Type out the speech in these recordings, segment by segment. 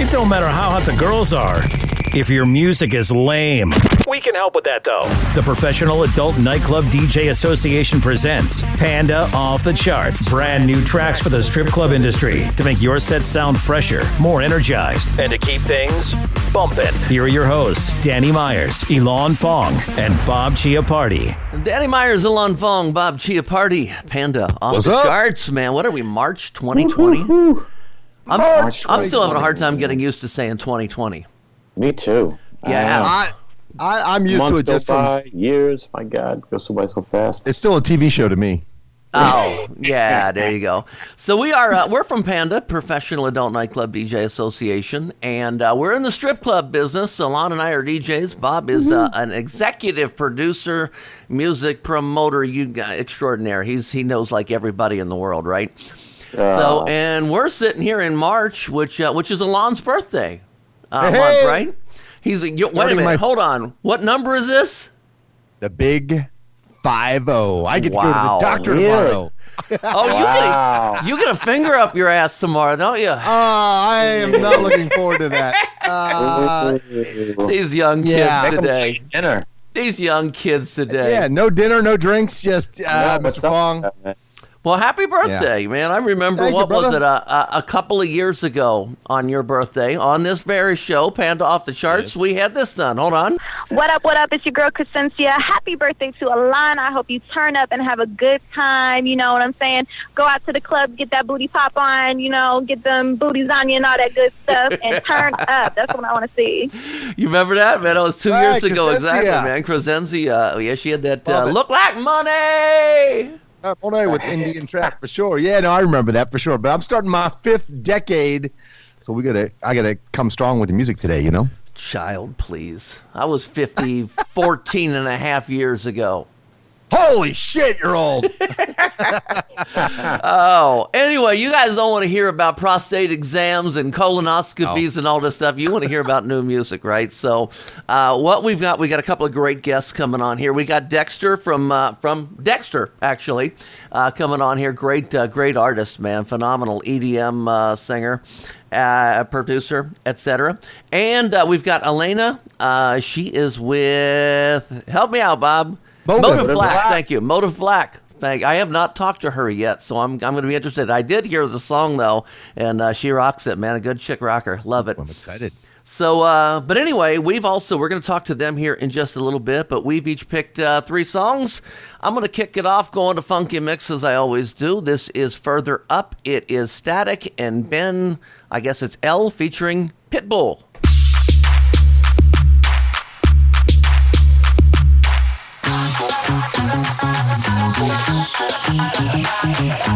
It don't matter how hot the girls are. If your music is lame, we can help with that though. The Professional Adult Nightclub DJ Association presents Panda Off the Charts. Brand new tracks for the strip club industry to make your set sound fresher, more energized, and to keep things bumping. Here are your hosts, Danny Myers, Alon Fong, and Bob Chiappardi. Danny Myers, Alon Fong, Bob Chiappardi, Panda Off What's the up? Charts. Man, what are we, March 2020? I'm, March I'm still having a hard time getting used to saying 2020. Me too. Yeah. I, I I'm used to it go just from. by, years. My God, goes so by so fast. It's still a TV show to me. Oh, yeah, there you go. So we are uh, we're from Panda Professional Adult Nightclub DJ Association, and uh, we're in the strip club business. Alon and I are DJs. Bob is uh, an executive producer, music promoter, you guy extraordinaire. He's he knows like everybody in the world, right? So, Uh, and we're sitting here in March, which uh, which is Alon's birthday uh, Hey! month, right? He's you, wait a Starting minute, my- hold on. What number is this? The big five zero. I get to go to the doctor really? tomorrow. Oh, you Wow. get a, you get a finger up your ass tomorrow, don't you? Uh, I am not looking forward to that. Uh, These young kids Yeah. Today. dinner. These young kids today. yeah, no dinner, no drinks, just uh, Yeah, Mr. what's up? Fong. Well, happy birthday, man! I remember Thank you, what was it a, a, a couple of years ago on your birthday on this very show, Panda Off the Charts. We had this done. Hold on. What up, what up? It's your girl Crescencia. Happy birthday to Alana. I hope you turn up and have a good time. You know what I'm saying? Go out to the club, get that booty pop on, you know, get them booties on you and all that good stuff, and turn up. That's what I want to see. You remember that, man? That was two Right, years ago, exactly, Crescencia. man. Crescencia. Yeah, she had that uh, look like money. Uh, well, with Indian track for sure. Yeah, no, I remember that for sure. But I'm starting my fifth decade, so we gotta, I gotta come strong with the music today. You know. Child, please. I was 50, 14 and a half years ago. Holy shit, you're old. Oh, anyway, you guys don't want to hear about prostate exams and colonoscopies and all this stuff. You want to hear about new music, right? So, uh, what we've got, we got a couple of great guests coming on here. We got Dexter from uh, from Dexter, actually, uh, coming on here. Great, uh, great artist, man, phenomenal EDM uh, singer. Uh, producer, etc. And uh, we've got Elena. Uh, she is with. Help me out, Bob. Motive. Black. Black. Thank you. Motive Black. Thank. I have not talked to her yet, so I'm I'm going to be interested. I did hear the song though, and uh, she rocks it, man. A good chick rocker. Love it. I'm excited. So, uh, but anyway, we've also we're going to talk to them here in just a little bit. But we've each picked uh, three songs. I'm going to kick it off, going to funky mix as I always do. This is further up. It is Static and Ben. I guess it's L featuring Pitbull. Get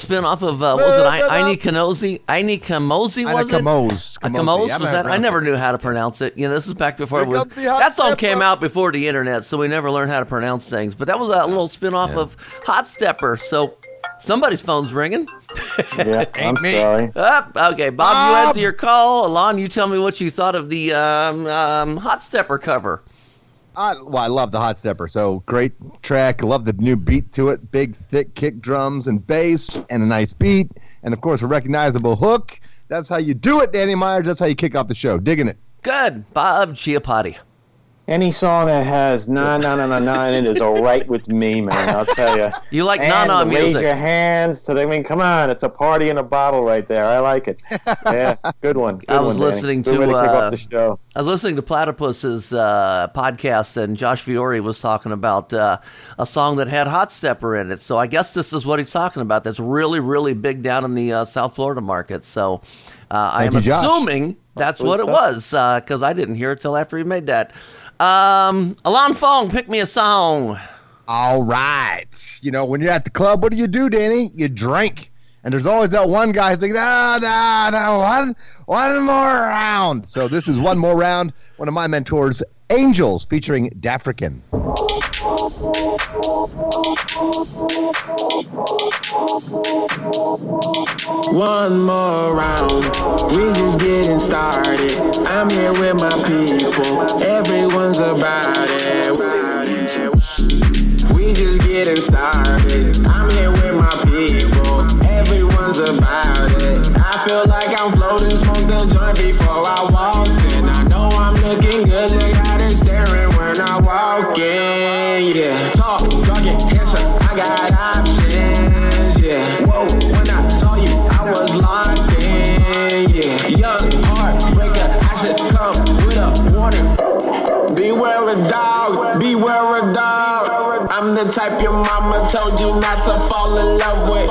spin off of uh, what was it Move it I- Aini up. Kanozi? Ini Kamoze was Ina it? Kamos. A Kamosi. Kamos Yeah, was I'm that? I never knew how to pronounce it. You know, this is back before it was, comes the hot that song stepper. came out before the internet, so we never learned how to pronounce things. But that was a little spin off of Hot Stepper. So Somebody's phone's ringing. Yeah, I'm sorry. Up. okay, Bob, you answer your call. Alon, you tell me what you thought of the um, um, Hot Stepper cover. I, well, I love the Hot Stepper. So great track. Love the new beat to it. Big, thick kick drums and bass, and a nice beat, and of course a recognizable hook. That's how you do it, Danny Myers. That's how you kick off the show. Digging it. Good, Bob Chiappardi. Any song that has na na na na na in it is all right with me, man. I'll tell you. You like and na-na to Raise your hands to the. I mean, come on, it's a party in a bottle right there. I like it. Yeah, good one. Good I was one, Danny. listening Good to, way to kick uh, off the show. I was listening to Platypus's uh, podcast, and Josh Fiore was talking about uh, a song that had Hot Stepper in it. So I guess this is what he's talking about. That's really, really big down in the uh, South Florida market. So uh, I am Thank you, Josh. assuming that's Good what it stuff. was because I didn't hear it till after he made that. Um, Alon Fong, pick me a song. All right. You know, when you're at the club, what do you do, Danny? You drink. And there's always that one guy who's like, no, no, no, one, one more round. So this is one more round. One of my mentors, Angelz, featuring Dafrican. One more round, we just getting started. I'm here with my people, everyone's about it. We just getting started. I'm here with my people, everyone's about it. I feel like I'm floating, smoke the joint before I walk in. I know I'm looking good, when I walk in. Yeah, talk, talking, handsome, I got options. The type your mama told you not to fall in love with.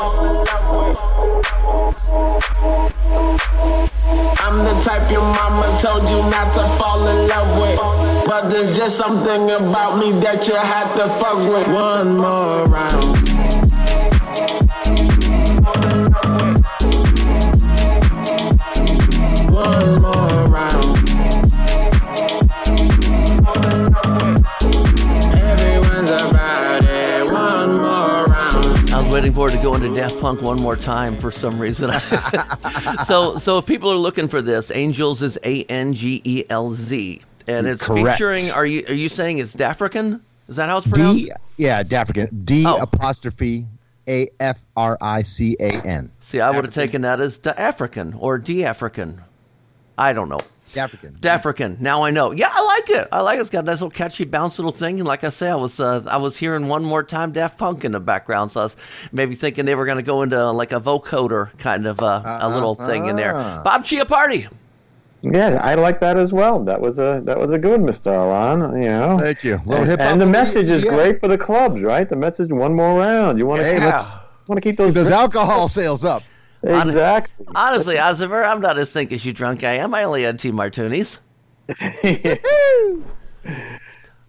I'm the type your mama told you not to fall in love with. But there's just something about me that you have to fuck with. One more round. One more waiting for it to go into Daft Punk one more time for some reason. so, so if people are looking for this, Angelz is A N G E L Z, and it's Correct. featuring. Are you are you saying it's Dafrican? Is that how it's pronounced? D, yeah, Dafrican. D Oh. apostrophe A F R I C A N. See, I would have taken that as the African or D African. I don't know. Dafrican. African. Now I know. Yeah, I like it. I like it. It's got a nice little catchy bounce little thing. And like I say, I was uh, I was hearing one more time Daft Punk in the background, so I was maybe thinking they were going to go into like a vocoder kind of uh, a little thing in there. uh. Bob Chiappardi. Yeah, I like that as well. That was a that was a good, Mr. Alon. You know. Thank you. Little And, hip and the message is yeah. great for the clubs, right? The message: one more round. You want to Hey, keep, let's want to keep those, those alcohol sales up. Exactly. Honestly, Oziver, I'm not as think as you drunk I am. I only had two martinis.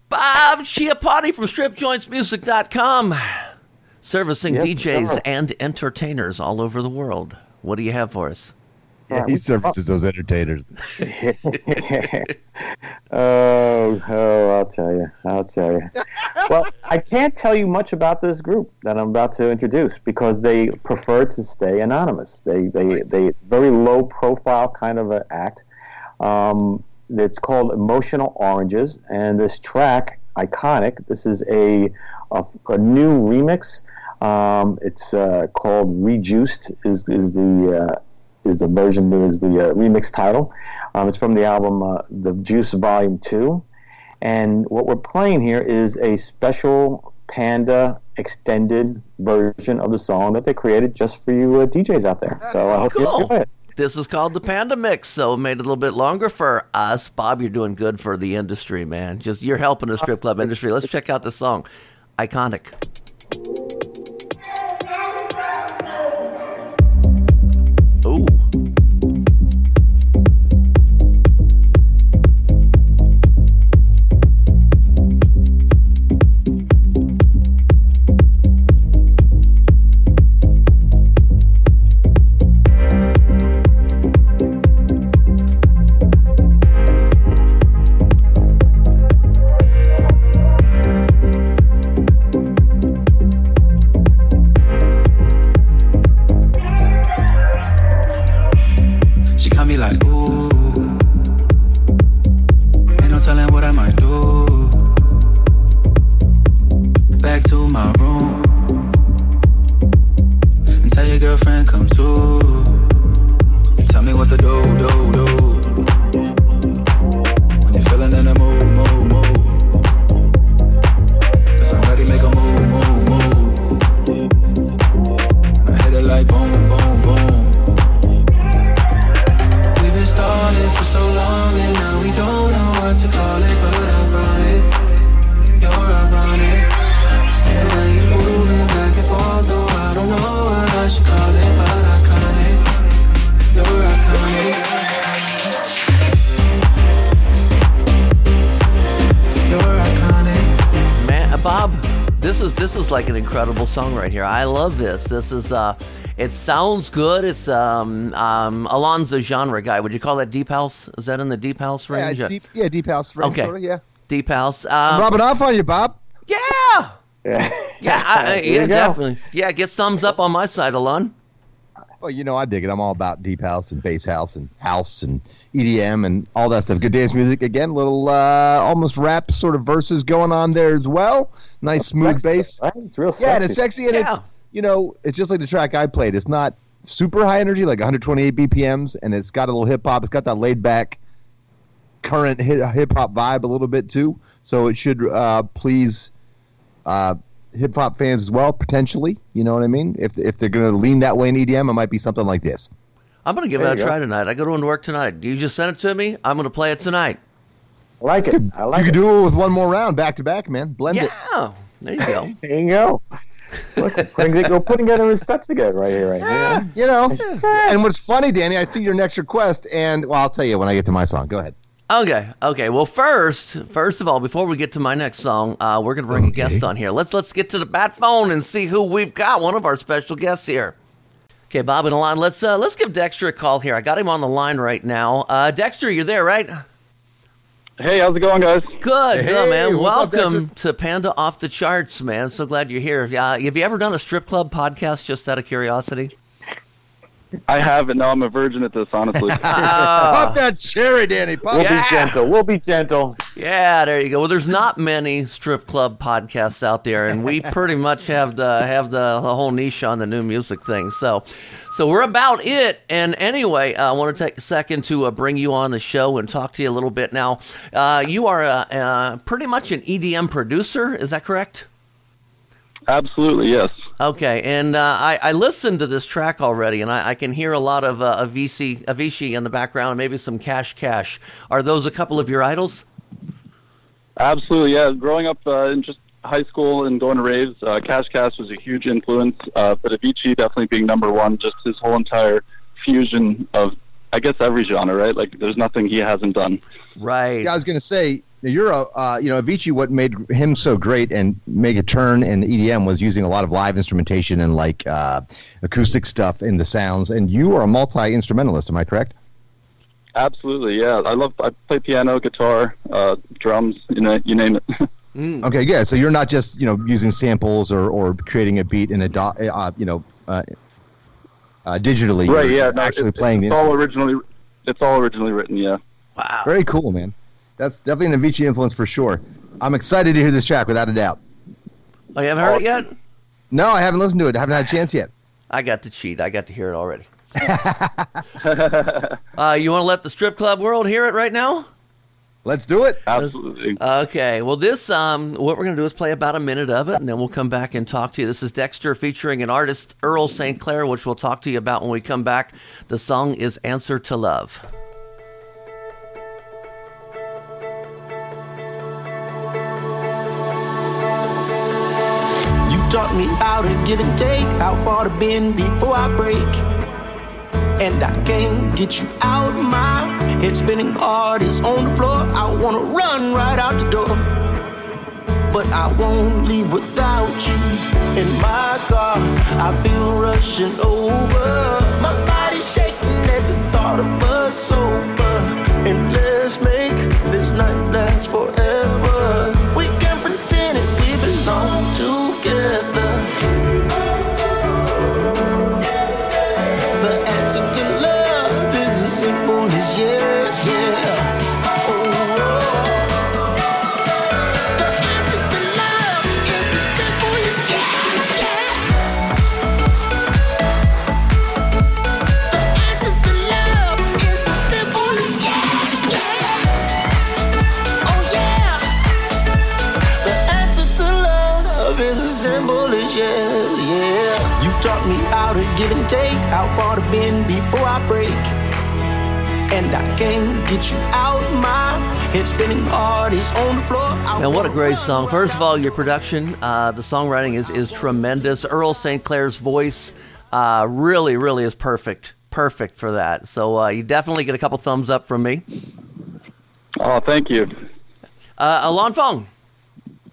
Bob Chiappardi from StripJointsMusic.com, servicing Yes, DJs sir. and entertainers all over the world. What do you have for us? He services those entertainers. oh, oh, I'll tell you. I'll tell you. well, I can't tell you much about this group that I'm about to introduce because they prefer to stay anonymous. They, they, they very low profile kind of an act. Um, it's called Emotional Oranges, and this track, iconic. This is a a, a new remix. Um, it's uh, called Rejuiced. Is is the uh, is the version is the uh, remix title. Um, it's from the album uh, The Juice Volume Two, and what we're playing here is a special Panda extended version of the song that they created just for you uh, DJs out there. so I hope you enjoy it. This is called the Panda Mix, so it made it a little bit longer for us. Bob, you're doing good for the industry, man. Just you're helping the strip club industry. Let's check out the song, iconic. Like an incredible song right here. I love this. This is uh, it sounds good. It's um um Alon's a genre guy. Would you call that deep house? Is that in the deep house Yeah, range? deep, yeah, deep house range, Okay. sort of, yeah. Deep house. I'm Um, rubbing off on you, Bob. yeah, Yeah. yeah, I, I- yeah, you go. definitely. Yeah, get thumbs up on my side, Alon. Well, you know, I dig it. I'm all about deep house and bass house and house and EDM and all that stuff. Good dance music again. Little uh, almost rap sort of verses going on there as well. Nice smooth Sexy, bass. Right? It's real Yeah, and it's sexy. sexy and Yeah. it's you know it's just like the track I played. It's not super high energy, like 128 BPMs, and it's got a little hip hop. It's got that laid back, current hip hop vibe a little bit too. So it should uh, please uh, hip hop fans as well, potentially. You know what I mean? If if they're going to lean that way in EDM, it might be something like this. I'm gonna give There it a you go. try tonight. I go to work tonight. You just sent it to me. I'm gonna play it tonight. I like it. I like you could it. do it with one more round, back to back, man. Blend it. Yeah, there you go. There you go. Look, putting, we're putting together his sets together right here, right Yeah, now. you know. And what's funny, Danny, I see your next request, and well, I'll tell you when I get to my song. Go ahead. Okay, okay. Well, first, first of all, before we get to my next song, uh, we're gonna bring a guest on here. Let's let's get to the bat phone and see who we've got. One of our special guests here. Okay, Bob and Alon, let's uh, let's give Dexter a call here. I got him on the line right now. Uh, Dexter, you're there, right? Hey, how's it going, guys? Good, Hey, good, man. what's up, Welcome to Panda Off the Charts, man. So glad you're here. Uh, have you ever done a strip club podcast? Just out of curiosity. I haven't. No, I'm a virgin at this, honestly. Pop that cherry, Danny. Pop We'll Yeah. be gentle. We'll be gentle. Yeah, there you go. Well, there's not many strip club podcasts out there, and we pretty much have the have the, the whole niche on the new music thing. So, so we're about it. And anyway, uh, I want to take a second to uh, bring you on the show and talk to you a little bit. Now, uh, you are uh, uh, pretty much an EDM producer. Is that correct? Absolutely, yes. Okay, and uh, I, I listened to this track already, and I, I can hear a lot of uh, Avicii, Avicii in the background, and maybe some Cash Cash. Are those a couple of your idols? Absolutely, yeah. Growing up uh, in just high school and going to raves, uh, Cash Cash was a huge influence, uh, but Avicii definitely being number one, just his whole entire fusion of, I guess, every genre, right? Like, there's nothing he hasn't done. Right. Yeah, I was going to say, you're a, uh, you know, Avicii. What made him so great and make a turn in EDM was using a lot of live instrumentation and like uh, acoustic stuff in the sounds. And you are a multi instrumentalist. Am I correct? Absolutely, yeah. I love. I play piano, guitar, uh, drums. You know, you name it. Mm. Okay, yeah. So you're not just you know using samples or, or creating a beat in a do, uh, you know uh, uh, digitally. right? You're Yeah. No, actually it's, playing it's the. all originally. It's all originally written. Yeah. Wow. Very cool, man. That's definitely an Avicii influence for sure. I'm excited to hear this track without a doubt. Oh, you haven't heard it yet? No, I haven't listened to it. I haven't had a chance yet. I got to cheat. I got to hear it already. uh, you want to let the strip club world hear it right now? Let's do it. Absolutely. Okay. Well, this um, what we're gonna do is play about a minute of it, and then we'll come back and talk to you. This is Dexter featuring an artist, Earl St. Clair, which we'll talk to you about when we come back. The song is "Answer to Love." Taught me how to give and take, how far to bend before I break. And I can't get you out of my head spinning hard is on the floor. I wanna run right out the door. But I won't leave without you in my car. I feel rushing over. My body's shaking at the thought of us sober. And let's make this night last forever. Taught me how to give and take, how far to bend before I break. And I can't get you out my head spinning hard is on the floor. I Man, what a great song! First of all, your production, uh, the songwriting is is tremendous. Earl St. Clair's voice uh, really, really is perfect, perfect for that. So uh, you definitely get a couple thumbs up from me. Oh, thank you. Uh, Alon Fong.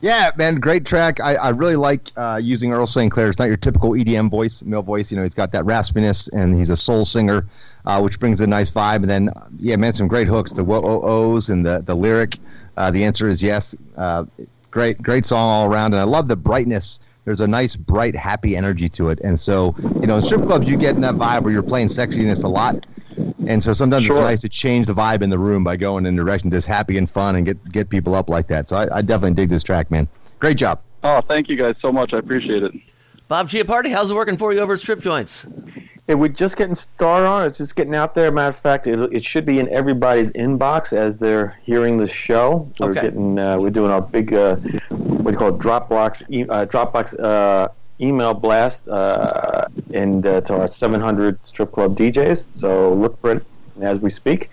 Yeah, man, great track. I, I really like uh, using Earl St. Clair. It's not your typical EDM voice, male voice. You know, he's got that raspiness, and he's a soul singer, uh, which brings a nice vibe. And then, yeah, man, some great hooks. The whoa oh ohs and the the lyric. Uh, the answer is yes. Uh, great, great song all around, and I love the brightness. There's a nice, bright, happy energy to it. And so, you know, in strip clubs, you get in that vibe where you're playing sexiness a lot. And so sometimes Sure. it's nice to change the vibe in the room by going in a direction that's happy and fun and get get people up like that. So I, I definitely dig this track, man. Great job. Oh, thank you guys so much. I appreciate it. Bob Chiappardi, how's it working for you over at Strip Joints? It, we're just getting started on. It's just getting out there. Matter of fact, it, it should be in everybody's inbox as they're hearing the show. We're Okay. getting, uh, we're doing our big, uh, what do you call it, Dropbox, e- uh, Dropbox uh, email blast, uh, and uh, to our 700 strip club DJs. So look for it as we speak.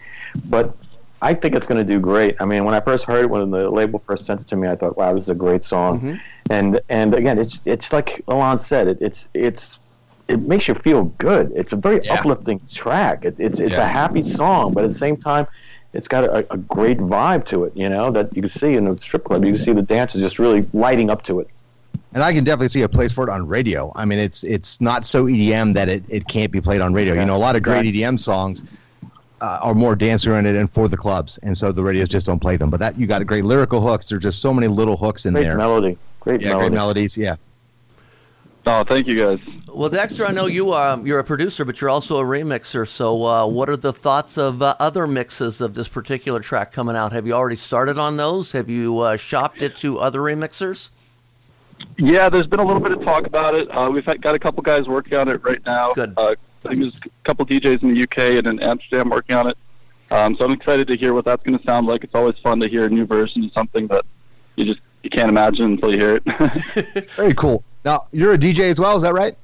But I think it's going to do great. I mean, when I first heard it, when the label first sent it to me, I thought, "Wow, this is a great song." And and again, it's it's like Alon said, it, it's it's it makes you feel good. It's a very Yeah. uplifting track. It, it's it's Yeah. a happy song, but at the same time, it's got a, a great vibe to it. You know that you can see in the strip club. You can see the dancers just really lighting up to it. And I can definitely see a place for it on radio. I mean, it's it's not so EDM that it, it can't be played on radio. You know, a lot of great EDM songs uh, are more dance oriented and for the clubs, and so the radios just don't play them. But that you got great lyrical hooks. There's just so many little hooks in Great there. melody, great yeah, melody. great melodies. Yeah. Oh, thank you guys. Well, Dexter, I know you are you're a producer, but you're also a remixer. So, uh, what are the thoughts of uh, other mixes of this particular track coming out? Have you already started on those? Have you uh, shopped it to other remixers? Yeah, there's been a little bit of talk about it. Uh, we've had, got a couple guys working on it right now. Good. Uh, I think there's a couple DJs in the UK and in Amsterdam working on it. Um, so I'm excited to hear what that's going to sound like. It's always fun to hear a new version of something that you just you can't imagine until you hear it. Very cool. Now you're a DJ as well. Is that right?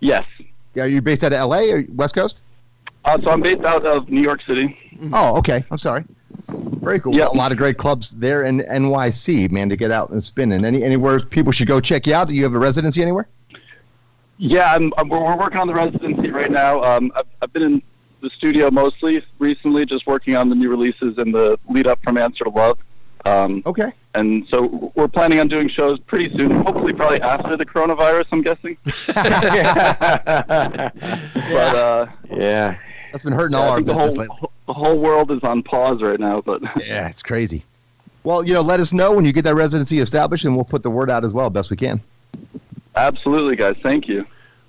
yes. Yeah. Are you based out of LA or West Coast? Uh, so I'm based out of New York City. Oh, okay. I'm sorry. Very cool. Yeah. A lot of great clubs there in NYC, man, to get out and spin. And any anywhere people should go check you out. Do you have a residency anywhere? Yeah, I'm, I'm, we're we're working on the residency right now. Um, I've, I've been in the studio mostly recently, just working on the new releases and the lead up from Answer to Love. Um, Okay. And so we're planning on doing shows pretty soon. Hopefully, probably after the coronavirus. I'm guessing. But uh, Yeah, That's been hurting yeah, all I our the business whole lately. the whole world is on pause right now. But Yeah, it's crazy. Well, you know, let us know when you get that residency established, and we'll put the word out as well, best we can. absolutely, guys, thank you.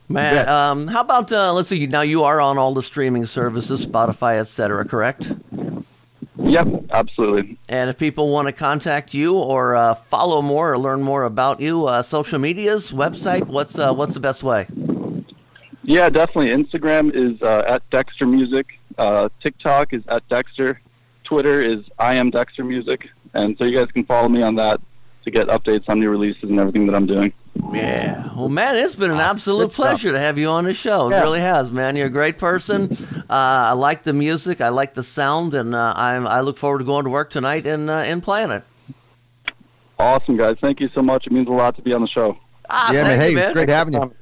Man, bet. um, how about uh, let's see. Now you are on all the streaming services, Spotify, etc. Correct? Yep, absolutely. And if people want to contact you or uh, follow more or learn more about you, uh, social medias, website, what's uh, what's the best way? Yeah, definitely. Instagram is uh, at Dexter Music. Uh, TikTok is at Dexter. Twitter is I am Dexter Music. And so you guys can follow me on that to get updates on new releases and everything that I'm doing. Yeah. Well, man, it's been an absolute pleasure to have you on the show. It Yeah. really has, man. You're a great person. Uh, I like the music. I like the sound, and uh, I'm, I look forward to going to work tonight and uh, and playing it. Awesome, guys. Thank you so much. It means a lot to be on the show. Ah, yeah, thank man. Hey, you, man. great having you.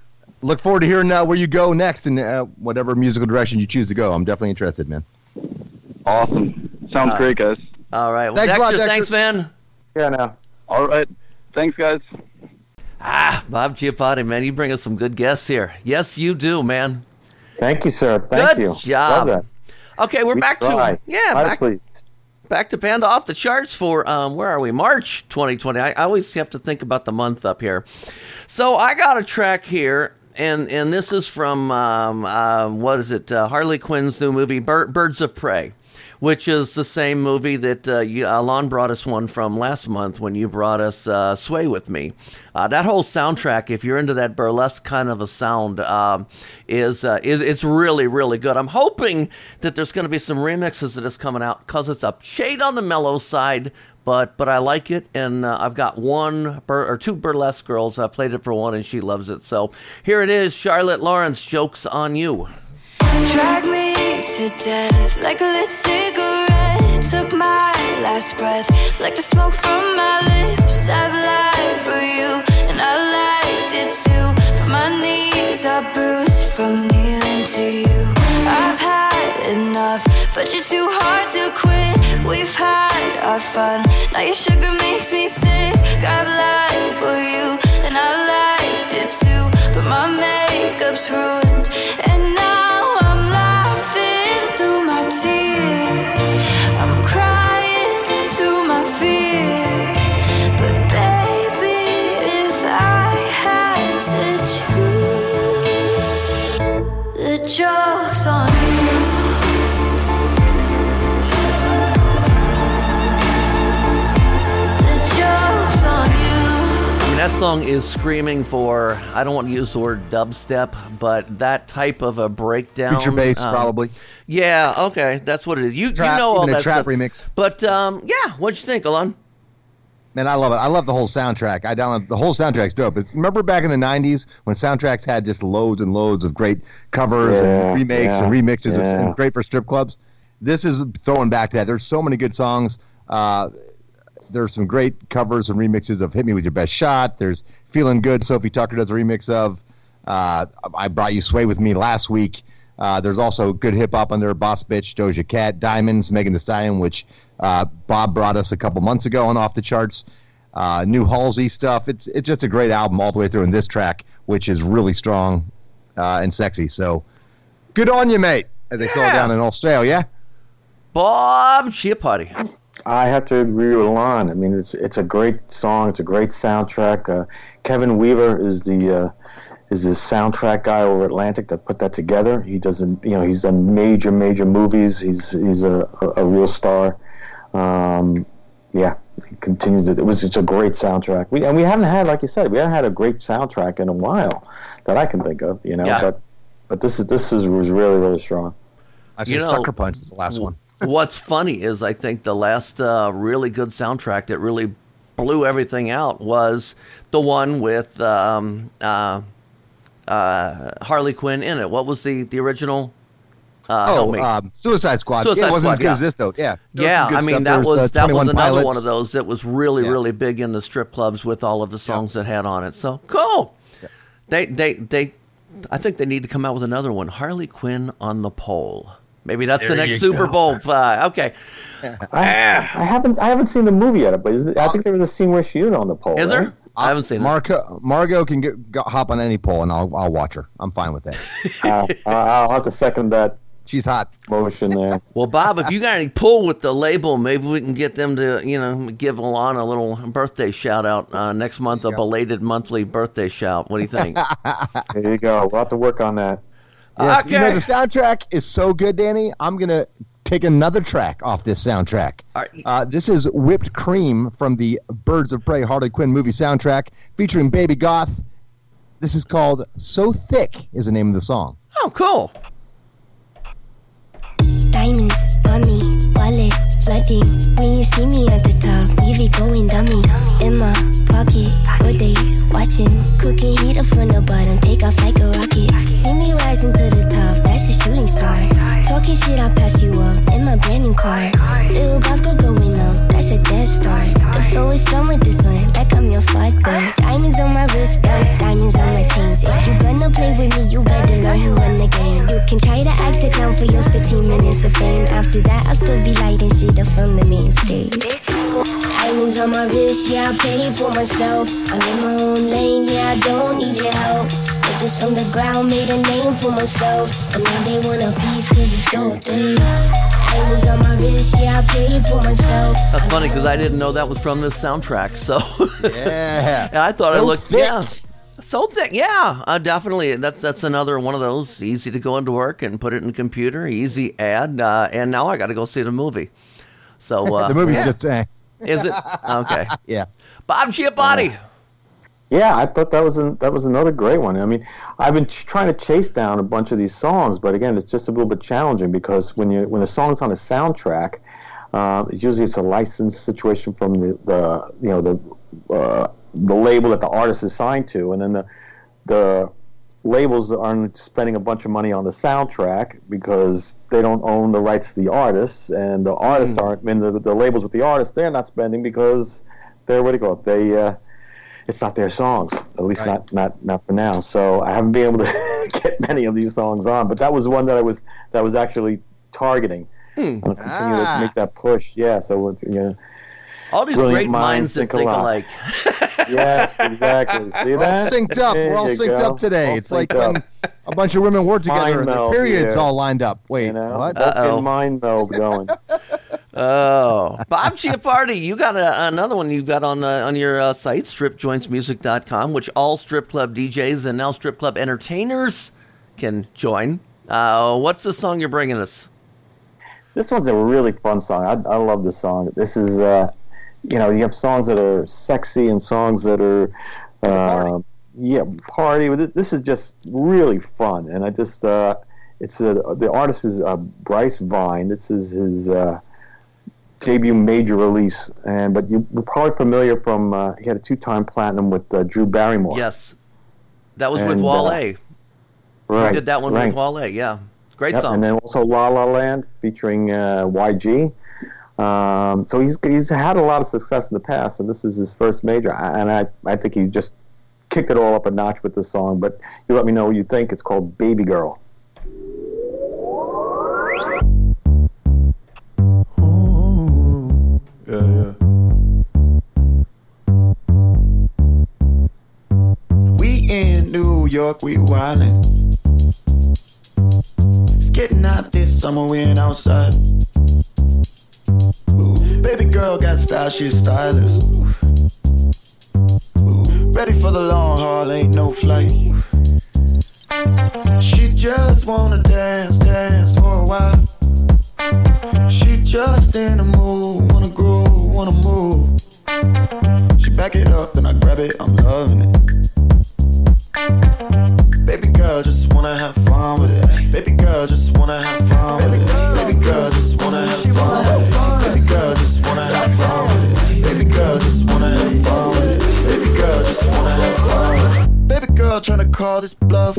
Look forward to hearing uh, where you go next in uh, whatever musical direction you choose to go. I'm definitely interested, man. Awesome. Sounds Uh, great, guys. All right. Well, Thanks a lot, Dexter. thanks, man. yeah. Now, All right. Thanks, guys. Ah, Bob Chiappardi, man, you bring us some good guests here. Yes, you do, man. thank you, sir. Thank Good you. job. Okay, we're We back try. to yeah, back, please. back to Panda off the charts for um, where are we? March 2020. I, I always have to think about the month up here. So I got a track here, and and this is from um, uh, what is it? Uh, Harley Quinn's new movie, Bir- Birds of Prey. Which is the same movie that uh, you, Alon brought us one from last month when you brought us uh, Sway with Me. Uh, that whole soundtrack, if you're into that burlesque kind of a sound, um, is uh, is it's really really good. I'm hoping that there's going to be some remixes that is coming out because it's a shade on the mellow side, but but I like it, and uh, I've got one bur- or two burlesque girls. I played it for one, and she loves it. So here it is, Charlotte Lawrence, jokes on you. To death like a lit cigarette. Took my last breath like the smoke from my lips. I've lied for you and I liked it too. But my knees are bruised from kneeling to you. I've had enough, but you're too hard to quit. We've had our fun. Now your sugar makes me sick. I've lied for you and I liked it too. But my makeup's ruined. Joke's on you. The joke's on you. I mean, that song is screaming for, I don't want to use the word dubstep, but that type of a breakdown. Future bass, um, probably. Yeah, okay, that's what it is. You, Trap, you know all that trap stuff. remix. But um, yeah, what'd you think, Alon? Man, I love it. I love the whole soundtrack. I download the whole soundtrack's dope. It's, remember back in the '90s when soundtracks had just loads and loads of great covers Yeah, and remakes and yeah, remixes and- yeah. and great for strip clubs. This is throwing back to that. There's so many good songs. Uh, there's some great covers and remixes of "Hit Me with Your Best Shot." There's "Feeling Good." Sofi Tukker does a remix of. Uh, I brought you "Sway with Me" last week. Uh, there's also good hip hop on there. Boss Bitch, Doja Cat, Diamonds, Megan Thee Stallion, which uh, Bob brought us a couple months ago on Off the Charts. Uh, new Halsey stuff. It's it's just a great album all the way through. And this track, which is really strong uh, and sexy. So good on you, mate. As they saw Yeah. down in Australia. Bob Chiappardi. I have to agree with Lon. I mean, it's it's a great song. It's a great soundtrack. Uh, Kevin Weaver is the uh, is the soundtrack guy over Atlantic that put that together. He doesn't, you know, he's done major major movies. He's he's a a, a real star. Um, yeah, he continues. It, it was it's a great soundtrack. We and we haven't had, like you said, we haven't had a great soundtrack in a while that I can think of. You know, Yeah. but but this is this is was really really strong. Actually, You know- Sucker Punch is the last one. What's funny is I think the last uh, really good soundtrack that really blew everything out was the one with um, uh, uh, Harley Quinn in it. What was the the original? Uh, oh, um, Suicide Squad. Suicide yeah, it wasn't as good yeah. as this though. Yeah. There yeah, I mean stuff. that There was the that was another Pilots. one of those that was really Yeah. really big in the strip clubs with all of the songs that had on it. So cool. They they they, I think they need to come out with another one. Harley Quinn on the pole. Maybe that's the next Super go. Bowl. Uh, okay. I, I haven't I haven't seen the movie yet, but is it, I think there was a scene where she is on the pole. Is right? there? I haven't seen it. Margot can get, go, hop on any pole, and I'll I'll watch her. I'm fine with that. Uh, I'll have to second that She's hot. motion there. Well, Bob, if you got any pull with the label, maybe we can get them to, you know, give Alana a little birthday shout out uh, next month, a belated monthly birthday shout. What do you think? There you go. We'll have to work on that. Yes, you know Okay. the soundtrack is so good, Danny. I'm gonna take another track off this soundtrack. Uh, this is "Whipped Cream" from the Birds of Prey Harley Quinn movie soundtrack, featuring Baby Goth. This is called "So Thick" is the name of the song. oh, cool. Diamonds on wallet flooding. When you see me at the top, it going dummy. In my pocket, what they watching? Cooking heat up from the bottom, take off like a rocket. See me rising to the top, that's a shooting star. Talking shit, I'll pass you up in my brand new car. Little golf girl going up, that's a death star. The flow is strong with this one, like I'm your father. Diamonds on my wrist, belts, diamonds on my chains. If you gonna play with me, you better learn who run the game. You can try to act a clown for your 15 minutes of fame. After that, I'll still be lighting shit up from the main stage. Diamonds on my wrist, yeah, I paid for myself. I'm in my own lane, yeah, I don't need your help. Took this from the ground, made a name for myself. And now they want a piece cause it's so thick. Diamonds on my wrist, yeah, I paid for myself. That's funny because I didn't know that was from this soundtrack. So Yeah. I thought it looked thick. yeah. So thick, yeah, uh, definitely. That's that's another one of those easy to go into work and put it in the computer, easy ad, uh, and now I got to go see the movie. So uh, the movie's yeah. just eh. is it okay? yeah. Bob Chiappardi. Yeah, I thought that was an, that was another great one. I mean, I've been ch- trying to chase down a bunch of these songs, but again, it's just a little bit challenging because when you when the song's on a soundtrack, Um, it's usually it's a license situation from the, the you know the uh, the label that the artist is signed to, and then the the labels aren't spending a bunch of money on the soundtrack because they don't own the rights to the artists, and the artists aren't. I mean, the, the labels with the artists they're not spending because they're what do you call it? They uh, it's not their songs, at least not not not for now. So I haven't been able to get many of these songs on, but that was one that I was that was actually targeting. I'm continue Ah. to make that push. Yeah. So we're, you know, All these brilliant great minds that think alike. yes, exactly. See We're all synced up. There We're all synced go. up today. All it's like synced when a bunch of women work together Mind and the meld periods here. all lined up. Wait, what? Fucking mind meld going. Oh, Bob Chiappardi, you got a, another one you've got on uh, on your uh, site, stripjointsmusic.com, which all strip club DJs and now strip club entertainers can join. Uh, what's the song you're bringing us? This one's a really fun song. I, I love this song. This is, uh, you know, you have songs that are sexy and songs that are, uh, yeah, party. This is just really fun, and I just, uh, it's a, the artist is uh, Bryce Vine. This is his uh, debut major release, and but you, you're probably familiar from uh, he had a two-time platinum with uh, Drew Barrymore. Yes, that was with And, Wale. uh, He right. did that one right. with Wale. Yeah, great Yep, song. And then also La La Land featuring uh, YG. Um, so he's he's had a lot of success in the past, and this is his first major. And I I think he just kicked it all up a notch with this song. But you let me know what you think. It's called Baby Girl. Yeah, yeah. We in New York, we wildin'. It's getting hot this summer, we ain't outside. Baby girl got style, she's stylish. Ready for the long haul, ain't no flight. She just wanna dance, dance for a while. She just in the mood, wanna groove, wanna move. She back it up, then I grab it, I'm loving it. Baby girl, just wanna have fun with it. Baby girl, just wanna have fun with it. Just wanna have fun. Baby girl, tryna call this bluff.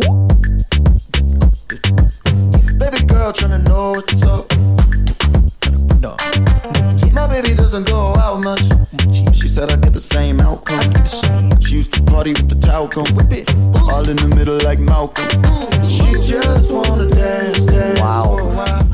Baby girl, tryna know what's up. No. My baby doesn't go out much. She said I get the same outcome. She used to party with the talcum. Whip it. All in the middle like Malcolm. She just wanna dance, dance for a while.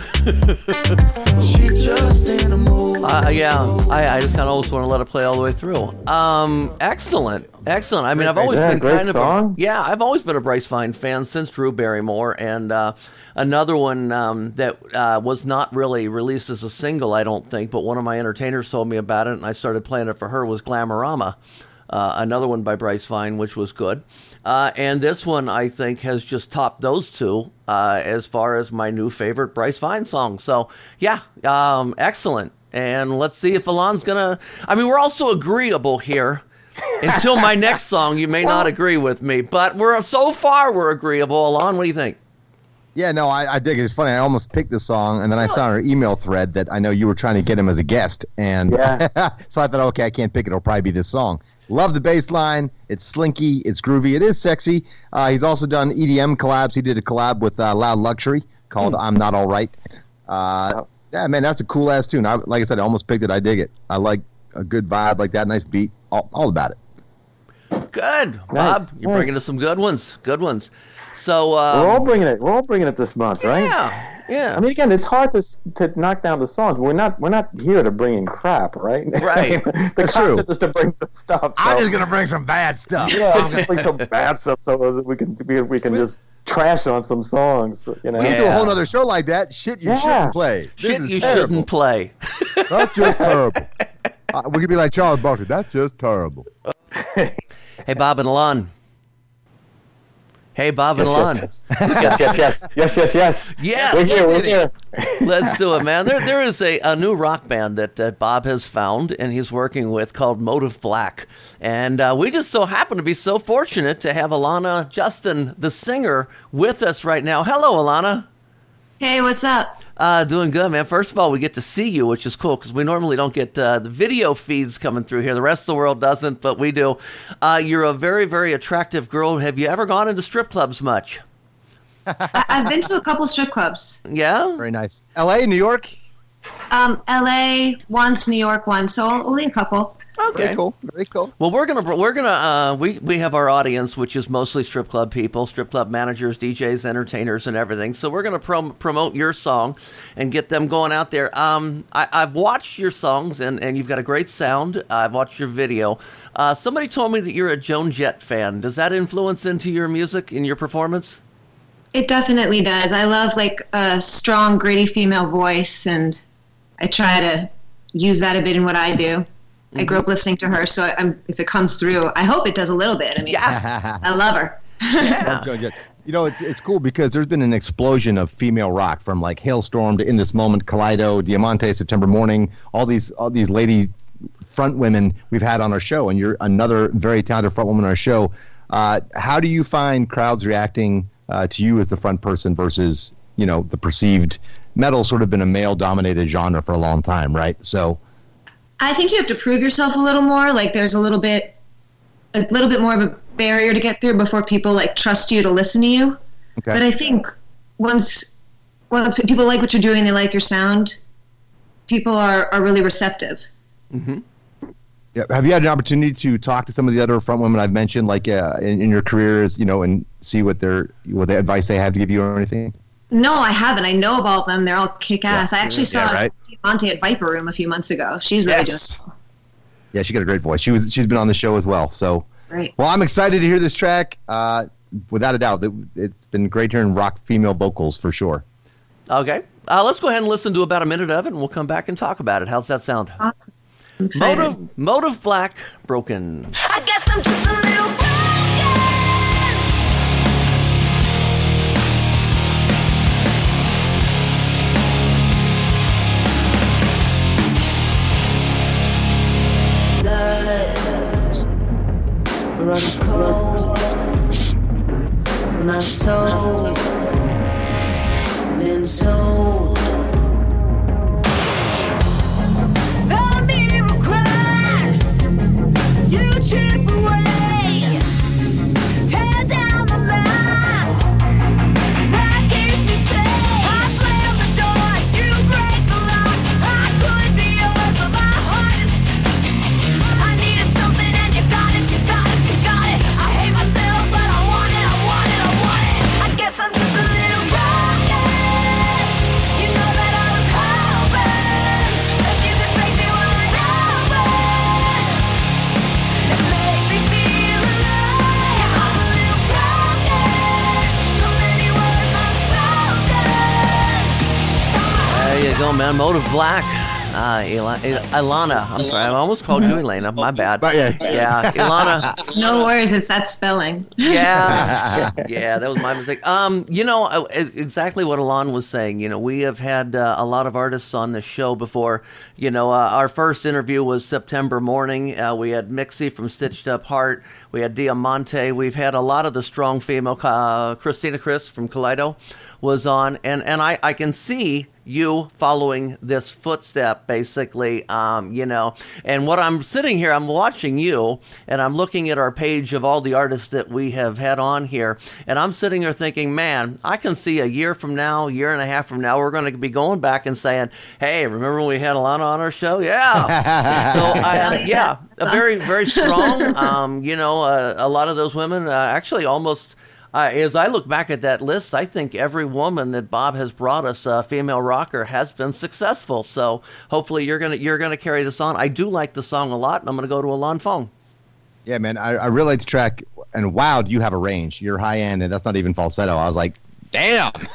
she just in a mood. Uh, yeah, I, I just kind of always want to let it play all the way through. Um, excellent, excellent. I mean, I've always been kind of a, yeah, I've always been a Bryce Vine fan since Drew Barrymore, and uh, another one um, that uh, was not really released as a single, I don't think, but one of my entertainers told me about it, and I started playing it for her. Was Glamorama, uh, another one by Bryce Vine, which was good. Uh, and this one, I think, has just topped those two uh, as far as my new favorite Bryce Vine song. So, yeah, um, excellent. And let's see if Alon's gonna. I mean, we're also agreeable here. Until my next song, you may not agree with me, but we're so far we're agreeable. Alon, what do you think? Yeah, no, I, I dig it. It's funny. I almost picked this song, and then I saw in our email thread that I know you were trying to get him as a guest, and Yeah. so I thought, okay, I can't pick it. It'll probably be this song. Love the bass line. It's slinky. It's groovy. It is sexy. Uh, he's also done EDM collabs. He did a collab with uh, Loud Luxury called "I'm Not All Right." Uh, yeah, man, that's a cool ass tune. I, like I said, I almost picked it. I dig it. I like a good vibe like that. Nice beat. All, all about it. Good, Bob. You're nice. bringing us some good ones. Good ones. So, We're um, all bringing it. We're all bringing it this month, right? yeah, yeah. I mean, again, it's hard to to knock down the songs. We're not we're not here to bring in crap, right? Right. the That's true. concept is to bring the stuff. I'm just gonna bring some bad stuff. Yeah, I'm gonna bring some bad stuff so that we can we, we can just trash on some songs. You know. We Yeah. can do a whole other show like that. Shit you Yeah. shouldn't play. This Shit is you terrible. shouldn't play. That's just terrible. Uh, we could be like Charles Barkley. That's just terrible. Hey, Bob and Alon. Hey, Bob and Alon. yes, yes, yes, yes, yes, yes, yes. Yes. We're here. We're here. Let's do it, man. There, there is a, a new rock band that uh, Bob has found and he's working with called Motive Black. And uh, we just so happen to be so fortunate to have Alana Justin, the singer, with us right now. Hello, Alana. Hey, what's up? Uh, doing good, man. First of all, we get to see you, which is cool because we normally don't get uh, the video feeds coming through here. The rest of the world doesn't, but we do. Uh, you're a very, very attractive girl. Have you ever gone into strip clubs much? I- I've been to a couple strip clubs. Yeah. Very nice. L.A., New York. Um, L.A. once, New York once, so only a couple. Okay. Very cool. Very cool. Well, we're gonna we're gonna uh, we we have our audience, which is mostly strip club people, strip club managers, DJs, entertainers, and everything. So we're gonna prom- promote your song and get them going out there. Um, I, I've watched your songs, and and you've got a great sound. I've watched your video. Uh, somebody told me that you're a Joan Jett fan. Does that influence into your music in your performance? It definitely does. I love like a strong, gritty female voice, and I try to use that a bit in what I do. I grew up listening to her, so I'm, if it comes through, I hope it does a little bit. I mean, I love her. Love Joan Jett. You know, it's it's cool because there's been an explosion of female rock from like Halestorm to In This Moment, Kaleido, Diamante, September Mourning, all these all these lady front women we've had on our show, and you're another very talented front woman on our show. Uh, how do you find crowds reacting uh, to you as the front person versus you know the perceived metal sort of been a male dominated genre for a long time, right? So I think you have to prove yourself a little more. Like there's a little bit, a little bit more of a barrier to get through before people like trust you to listen to you. Okay. But I think once once people like what you're doing, they like your sound. People are, are really receptive. Mm-hmm. Yeah. Have you had an opportunity to talk to some of the other front women I've mentioned, like uh, in, in your careers, you know, and see what their what the advice they have to give you or anything? No, I haven't. I know about them. They're all kick ass. I actually Yeah, saw right. Diamante at Viper Room a few months ago. She's really Yes. Yeah, she got a great voice. She was she's been on the show as well. So Great. Well, I'm excited to hear this track. Uh, without a doubt, it, it's been great hearing rock female vocals for sure. Okay. Uh, let's go ahead and listen to about a minute of it, and we'll come back and talk about it. How's that sound? Awesome. I'm excited. Motive, Motive Black, Broken. Runs cold. My soul been sold. Go, man. Motive Black. Uh, Ila- Il- Ilana. I'm sorry. I almost called you Elena. My bad. But yeah. Yeah, Ilana. No worries, it's that spelling. Yeah, yeah, that was my mistake. Um, you know, uh, exactly what Alon was saying. You know, we have had uh, a lot of artists on this show before. You know, uh, our first interview was September Mourning. Uh, we had Mixi from Stitched Up Heart. We had Diamante. We've had a lot of the strong female. Uh, Christina Chris from Kaleido was on, and and I I can see you following this footstep basically um, you know. And what i'm sitting here i'm watching you and i'm looking at our page of all the artists that we have had on here and i'm sitting here thinking man i can see a year from now year and a half from now we're going to be going back and saying hey remember when we had alana on our show? Yeah. So I, yeah a very very strong um, you know uh, a lot of those women uh, actually almost uh, as I look back at that list, I think every woman that Bob has brought us, a female rocker, has been successful. So hopefully you're gonna you're gonna carry this on. I do like the song a lot, and I'm gonna go to Alon Fong. Yeah, man, I, I really like the track. And wow, do you have a range? You're high end, and that's not even falsetto. I was like, damn,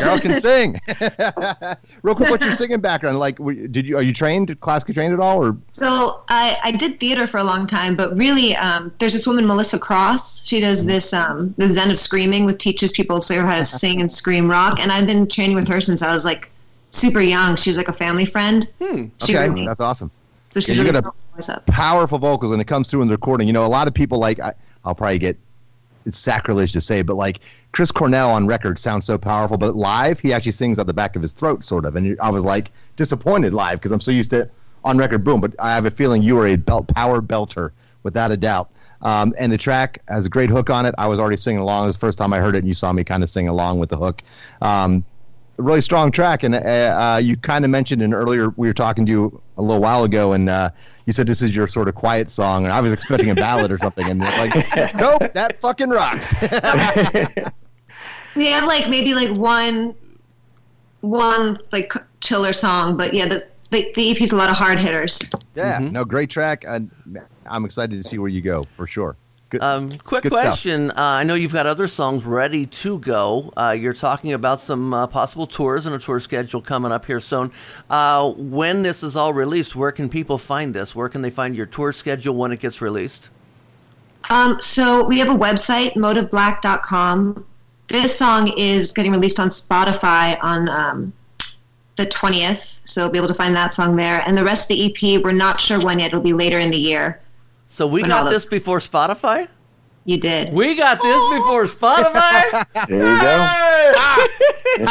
girl can sing. Real quick, what's your singing background? Like, did you are you trained, classically trained at all, or So I, I did theater for a long time, but really, um, there's this woman, Melissa Cross. She does this um, the Zen of Screaming, with teaches people to how to sing and scream rock. And I've been training with her since I was like super young. She was like a family friend. She okay, really- that's awesome. So she's Yeah, you got a built my voice up. powerful vocals, and it comes through in the recording. You know, a lot of people like I, I'll probably get it's sacrilege to say, but like Chris Cornell on record sounds so powerful, but live he actually sings out the back of his throat, sort of. And I was like disappointed live because I'm so used to on record, boom. But I have a feeling you are a belt power belter without a doubt. Um, and the track has a great hook on it. I was already singing along. It was the first time I heard it, and you saw me kind of sing along with the hook. Um, really strong track, and uh, uh, you kind of mentioned in earlier we were talking to you a little while ago, and uh, you said this is your sort of quiet song, and I was expecting a ballad or something, and like, nope, that fucking rocks. We have like maybe like one, one like chiller song, but yeah, the the, the EP's a lot of hard hitters. yeah, no, great track, and I'm excited to see where you go for sure. Good, Um, quick good question. Uh, I know you've got other songs ready to go. Uh, you're talking about some uh, possible tours and a tour schedule coming up here soon. Uh, when this is all released, where can people find this? Where can they find your tour schedule when it gets released? Um, so we have a website, motiveblack.com. This song is getting released on Spotify on um, the 20th, so you'll be able to find that song there. And the rest of the EP, we're not sure when yet. It'll be later in the year. So we When got all the- this before Spotify? You did. We got this before Spotify? There you go.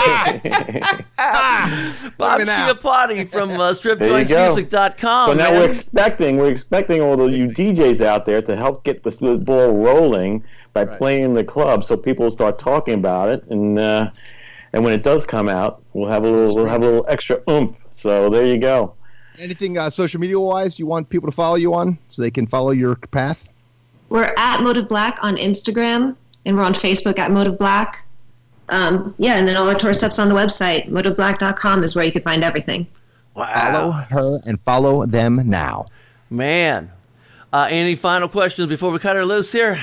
Bob me. Chiappardi from uh, There you stripjointsmusic.com. So now man. we're expecting we're expecting all of you DJs out there to help get this this ball rolling by playing in the club, so people start talking about it, and uh, and when it does come out, we'll have a little we'll have a little extra oomph. So there you go. Anything uh, social media wise you want people to follow you on so they can follow your path? We're at Motive Black on Instagram, and we're on Facebook at Motive Black. Um, yeah, and then all our tour stuff's on the website. Motiveblack.com is where you can find everything. Follow her and follow them now. Man. Uh, any final questions before we cut her loose here?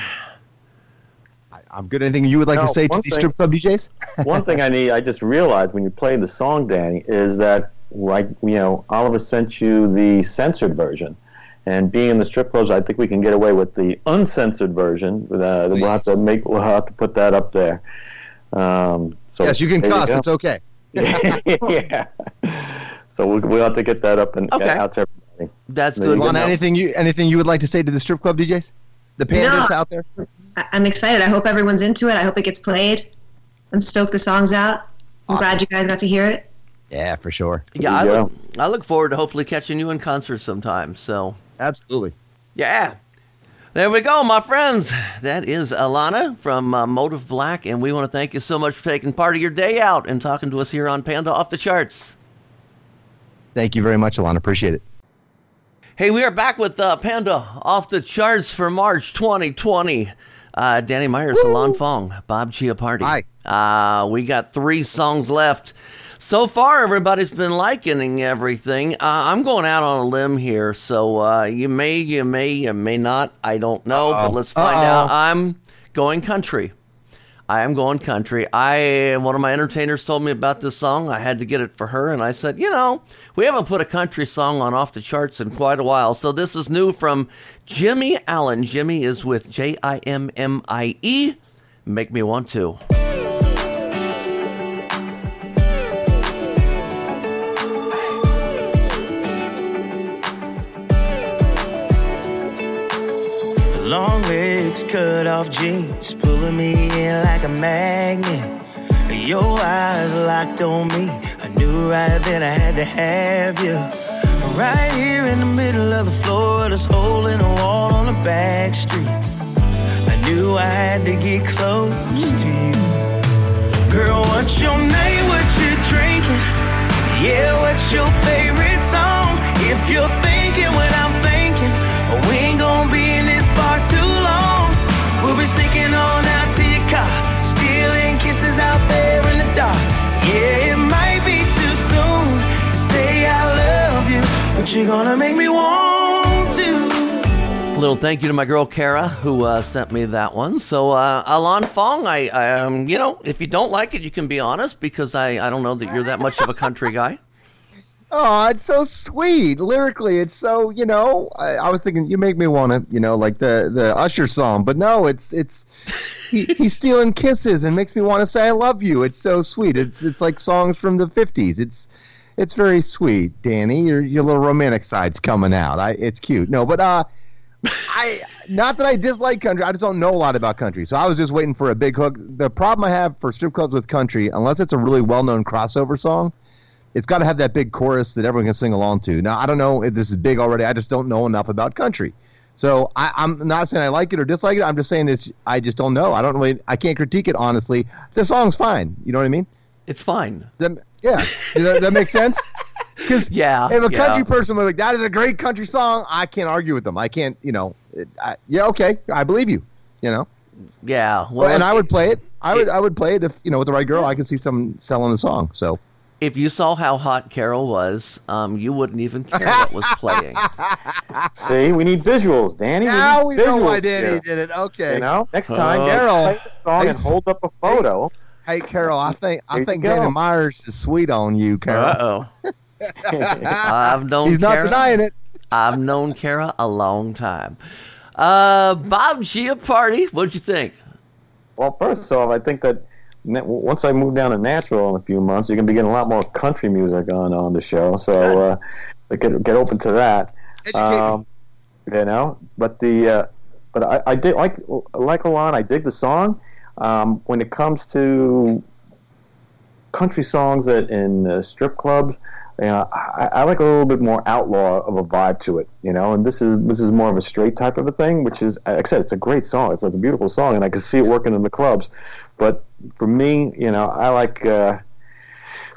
I'm good. Anything you would like No, to say to one these thing- strip club DJs? One thing I need, I just realized when you played the song, Danny, is that like you know, Oliver sent you the censored version, and being in the strip clubs, I think we can get away with the uncensored version. Uh, we'll have to make, we'll have to put that up there. Um, so yes, you can there cuss. go. it's okay. yeah. So we'll, we'll have to get that up and Okay. out to everybody. That's There good. go. Lana, anything you anything you would like to say to the strip club DJs? The pandas No. out there? I- I'm excited. I hope everyone's into it. I hope it gets played. I'm stoked the song's out. I'm glad you guys got to hear it. Yeah, for sure. Yeah, I look, I look forward to hopefully catching you in concert sometime. So, Absolutely. yeah. There we go, my friends. That is Alana from uh, Motive Black, and we want to thank you so much for taking part of your day out and talking to us here on Panda Off the Charts. Thank you very much, Alana. Appreciate it. Hey, we are back with uh, Panda Off the Charts for March 2020. Uh, Danny Myers, Alon Fong, Bob Chiappardi. Hi. Uh, we got three songs left. So far, everybody's been liking everything. Uh, I'm going out on a limb here, so uh, you may, you may, you may not. I don't know, but let's find Uh-oh. out. I'm going country. I am going country. I one of my entertainers told me about this song. I had to get it for her, and I said, you know, we haven't put a country song on off the charts in quite a while. So this is new from Jimmie Allen. Jimmie is with J I M M I E. Make me want to. Long legs, cut off jeans, pulling me in like a magnet. Your eyes locked on me. I knew right then I had to have you. Right here in the middle of the floor, this hole in the wall on the back street. I knew I had to get close to you. Girl, what's your name? What you drinking? Yeah, what's your favorite song? If you're thinking what I'm you, but you're gonna make me want to. A little thank you to my girl Kara who uh, sent me that one. So uh, Alon Fong, I, I um, you know, if you don't like it, you can be honest because I, I don't know that you're that much of a country guy. Oh, it's so sweet. Lyrically, it's so you know. I, I was thinking you make me want to, you know, like the the Usher song, but no, it's it's he, he's stealing kisses and makes me want to say I love you. It's so sweet. It's it's like songs from the fifties. It's it's very sweet, Danny. Your your little romantic side's coming out. I it's cute. No, but uh, I not that I dislike country. I just don't know a lot about country. So I was just waiting for a big hook. The problem I have for strip clubs with country, unless it's a really well-known crossover song, it's got to have that big chorus that everyone can sing along to. Now I don't know if this is big already. I just don't know enough about country. So I, I'm not saying I like it or dislike it. I'm just saying this. I just don't know. I don't really. I can't critique it honestly. The song's fine. You know what I mean? It's fine. That, yeah. That, that make sense? Because yeah, if a yeah. country person was like, "That is a great country song," I can't argue with them. I can't. You know. It, I, yeah. Okay. I believe you. You know. Yeah. Well, and I would play it. I would. it- I would play it if you know with the right girl. I could see someone selling the song. So. If you saw how hot Carol was, um, you wouldn't even care what was playing. See, we need visuals, Danny. Now we we need know why visuals Danny here. did it. Okay. You know, next time, Oh. Carol. play the song and hold up a photo. Hey, Carol. I think I There think go. Danny Myers is sweet on you, Carol. Uh oh. I've known He's not Kara- denying it. I've known Kara a long time. Uh, Bob Chiappardi, what'd you think? Well, first off, I think that once I move down to Nashville in a few months, you're going to be getting a lot more country music on on the show. So uh, get get open to that. Um, you know, but the uh, but I, I did like like a lot. I dig the song. Um, when it comes to country songs that in uh, strip clubs, you know, I, I like a little bit more outlaw of a vibe to it, you know. And this is this is more of a straight type of a thing, which is, like I said, it's a great song. It's like a beautiful song, and I can see it working in the clubs. But for me, you know, I like uh,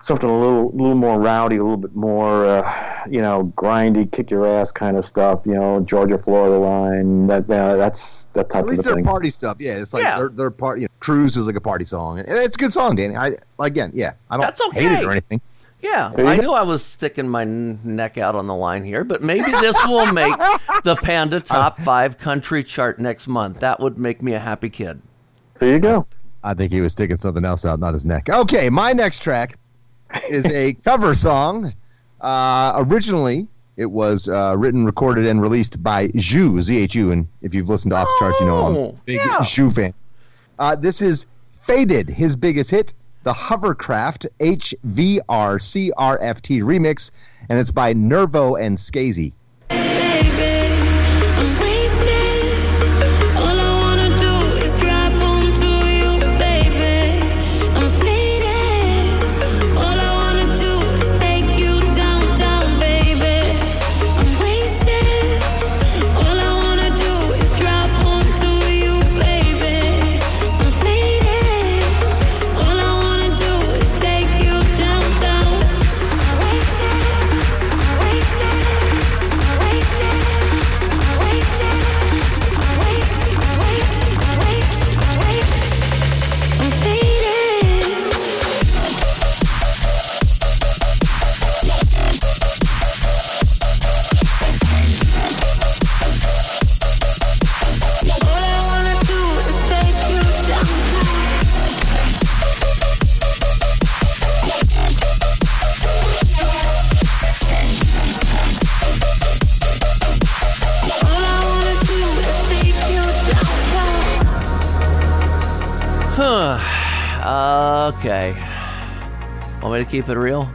something a little little more rowdy, a little bit more, uh, you know, grindy, kick your ass kind of stuff. You know, Georgia Florida line. That uh, that's that type At least of they're thing. party stuff. Yeah, it's like Yeah. they're, they're party. You know, Cruise is like a party song, and it's a good song, Danny. I again, yeah, I don't That's hate it or anything. Yeah, I knew I was sticking my neck out on the line here, but maybe this will make the Panda Top 5 country chart next month. That would make me a happy kid. There you go. I think he was sticking something else out, not his neck. Okay, my next track is a cover song. Uh, originally, it was uh, written, recorded, and released by Zhu, Z-H-U, and if you've listened to Off the Charts, you know I'm a Oh, big yeah. Zhu fan. Uh, this is Faded, his biggest hit, the Hovercraft HVRCRFT remix, and it's by Nervo and Skazy. To keep it real?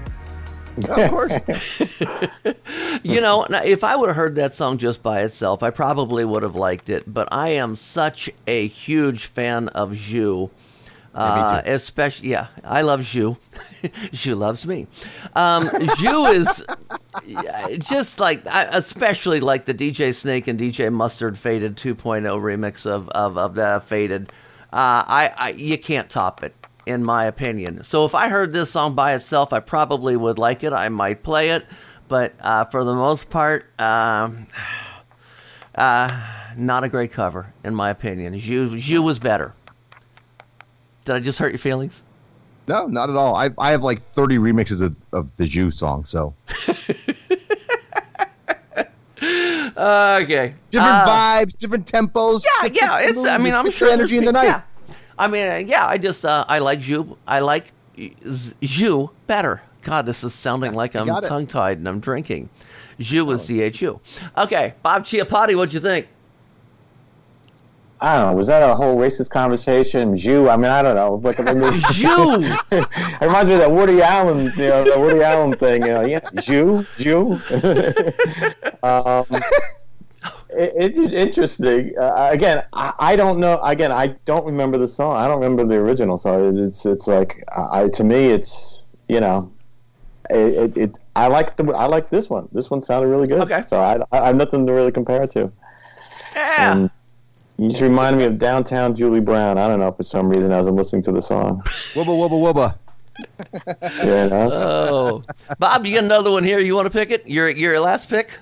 Of course. you know, now, if I would have heard that song just by itself, I probably would have liked it. But I am such a huge fan of Zhu. Uh, especially, yeah, I love Zhu. Zhu loves me. Um, Zhu is just like, I especially like the DJ Snake and DJ Mustard Faded 2.0 remix of of, of the Faded. Uh, I, I you can't top it in my opinion. So if I heard this song by itself, I probably would like it. I might play it, but uh, for the most part, um, uh, not a great cover in my opinion. Zhu, Zhu was better. Did I just hurt your feelings? No, not at all. I, I have like 30 remixes of, of the Zhu song, so. Okay. Different Uh, vibes, different tempos. Yeah, different yeah. It's. I mean, I'm sure energy in the night. Yeah. I mean, uh, yeah. I just uh, I like Zhu. I like Z- Zhu better. God, this is sounding like I'm tongue tied and I'm drinking. Zhu is Z H U. Okay, Bob Chiappardi, what'd you think? I don't know. Was that a whole racist conversation? Jew? I mean, I don't know. Like, I mean, Jew. it reminds me of that Woody Allen, you know, the Woody Allen thing. You know, yeah, Jew, Jew. um, it, it's interesting. Uh, again, I, I don't know. Again, I don't remember the song. I don't remember the original song. It's it's like I to me, it's you know, it, it, it I like the I like this one. This one sounded really good. Okay. So I, I have nothing to really compare it to. Yeah. And you just reminded me of Downtown Julie Brown. I don't know for some reason as I'm listening to the song. Wubba wubba wubba. You know? Oh, Bob, you got another one here. You want to pick it? Your your last pick.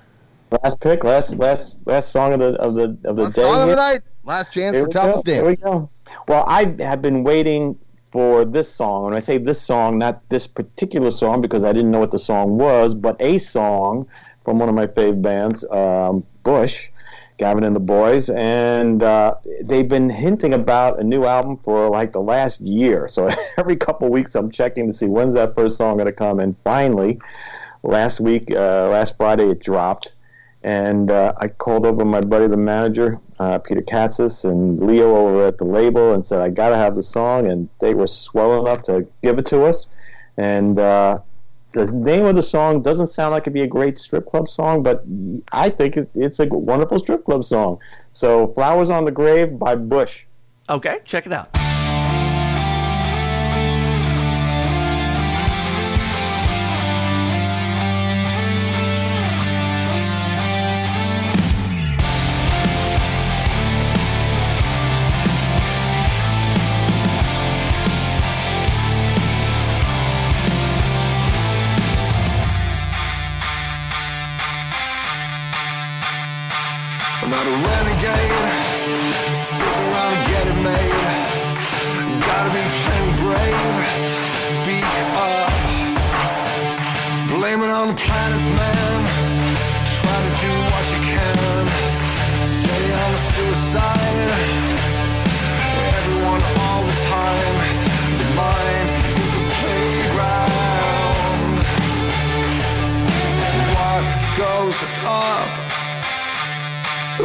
Last pick, last last last song of the of the of the Last day. song of the night. Last chance Here for Thomas go. Here we go. Well, I have been waiting for this song. When I say this song, not this particular song, because I didn't know what the song was, but a song from one of my fave bands, um, Bush, Gavin and the Boys, and uh, they've been hinting about a new album for like the last year. So every couple weeks, I'm checking to see when's that first song going to come. And finally, last week, uh, last Friday, it dropped. And uh, I called over my buddy, the manager, uh, Peter Katsis, and Leo over at the label, and said I got to have the song. And they were swell enough to give it to us. And uh, the name of the song doesn't sound like it'd be a great strip club song, but I think it, it's a wonderful strip club song. So, "Flowers on the Grave" by Bush. Okay, check it out.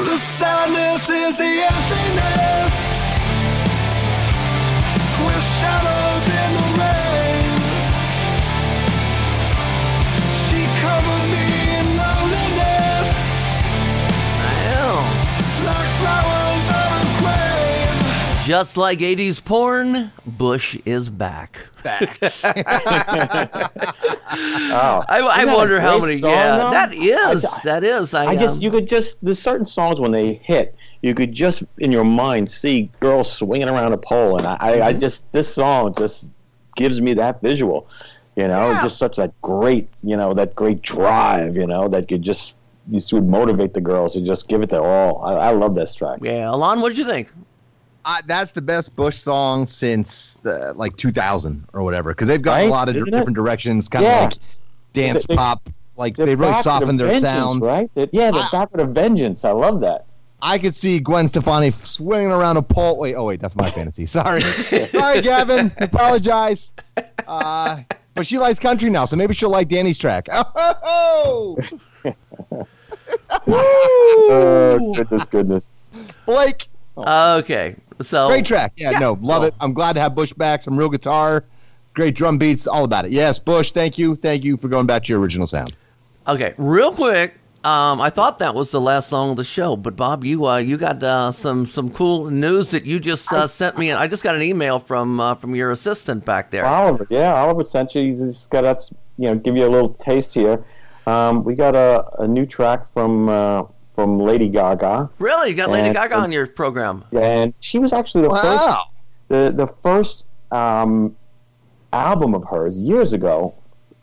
The sadness is the emptiness Just like 80s porn, Bush is back. Back. oh, I, I Isn't that a wonder how many. song, yeah, though? that is. I- that is. I, I just um, you could just there's certain songs when they hit you could just in your mind see girls swinging around a pole and I, I, I just this song just gives me that visual you know yeah. just such that great you know that great drive you know that could just you would motivate the girls to just give it their all I, I love this track yeah Alon what did you think Uh, that's the best Bush song since the, like 2000 or whatever because they've got a lot of Isn't different directions, kind of Yeah. like dance They- they- pop. Like They're really back with a softened their sound. right They- yeah they're Ah. back with a vengeance I love that I could see Gwen Stefani swinging around a pole. Wait, oh wait, that's my fantasy. Sorry, sorry, Gavin. Apologize. Uh, but she likes country now, so maybe she'll like Danny's track. Oh, oh goodness goodness Blake, Okay, so great track. Yeah, no, love it. I'm glad to have Bush back. Some real guitar, great drum beats, all about it. Yes, Bush. Thank you, thank you for going back to your original sound. Okay, real quick. Um, I thought that was the last song of the show, but Bob, you uh, you got uh, some some cool news that you just uh, sent me. I just got an email from uh, from your assistant back there. Oliver, yeah, Oliver sent you. He's just got us, you know, give you a little taste here. Um, we got a, a new track from uh, from Lady Gaga, Really, you got Lady And- Gaga on your program? and she was actually the Wow. first the the first um, album of hers years ago.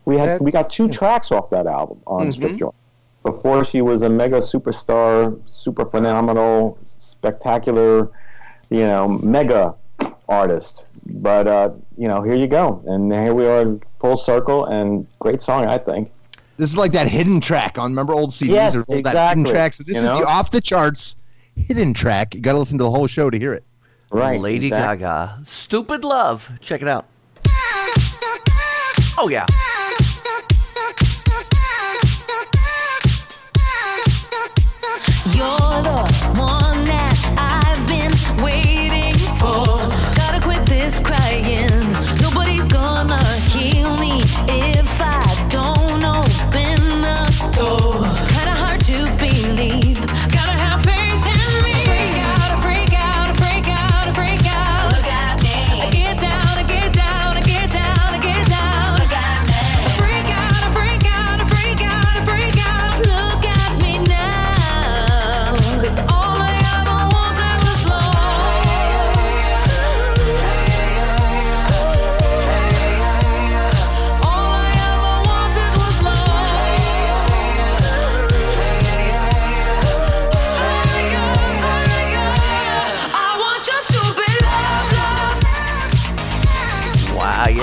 We had we got two tracks off that album on Mhm. Strip Joint. Before she was a mega superstar, super phenomenal, spectacular, you know, mega artist. But uh, you know, here you go, and here we are, full circle, and great song, I think. This is like that hidden track on remember old CDs Yes, or old that hidden exactly. track. So this You is know? the off the charts hidden track. You got to listen to the whole show to hear it. Right, Lady exactly. Gaga, "Stupid Love." Check it out. Oh yeah.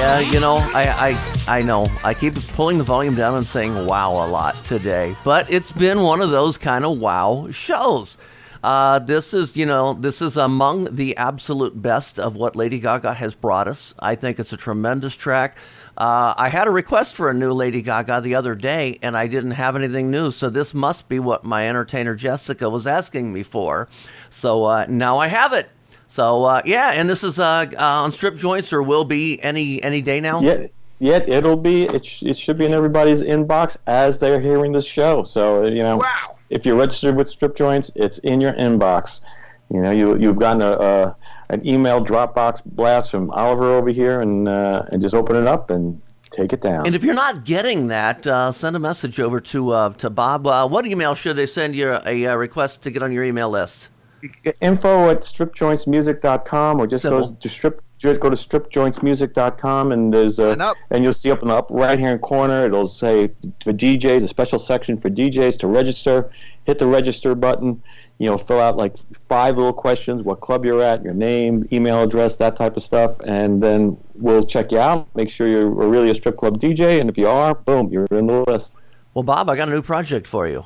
Uh, you know, I, I I know I keep pulling the volume down and saying "wow" a lot today, but it's been one of those kind of wow shows. Uh, this is, you know, this is among the absolute best of what Lady Gaga has brought us. I think it's a tremendous track. Uh, I had a request for a new Lady Gaga the other day, and I didn't have anything new, so this must be what my entertainer Jessica was asking me for. So uh, now I have it. So uh, yeah, and this is uh, uh, on strip joints, or will be any any day now. Yeah, yeah, it'll be. It, sh- it should be in everybody's inbox as they're hearing this show. So uh, you know, if you're registered with Strip Joints, it's in your inbox. You know, you you've gotten a, a an email Dropbox blast from Oliver over here, and uh, and just open it up and take it down. And if you're not getting that, uh, send a message over to uh, to Bob. Uh, what email should they send you a, a request to get on your email list? Info at stripjointsmusic.com or just go to strip ju- go to stripjointsmusic.com and there's a and you'll see up in the upper right hand corner it'll say for DJs a special section for DJs to register. Hit the register button. You know, fill out like five little questions: what club you're at, your name, email address, that type of stuff, and then we'll check you out. Make sure you're really a strip club DJ, and if you are, boom, you're in the list. Well, Bob, I got a new project for you.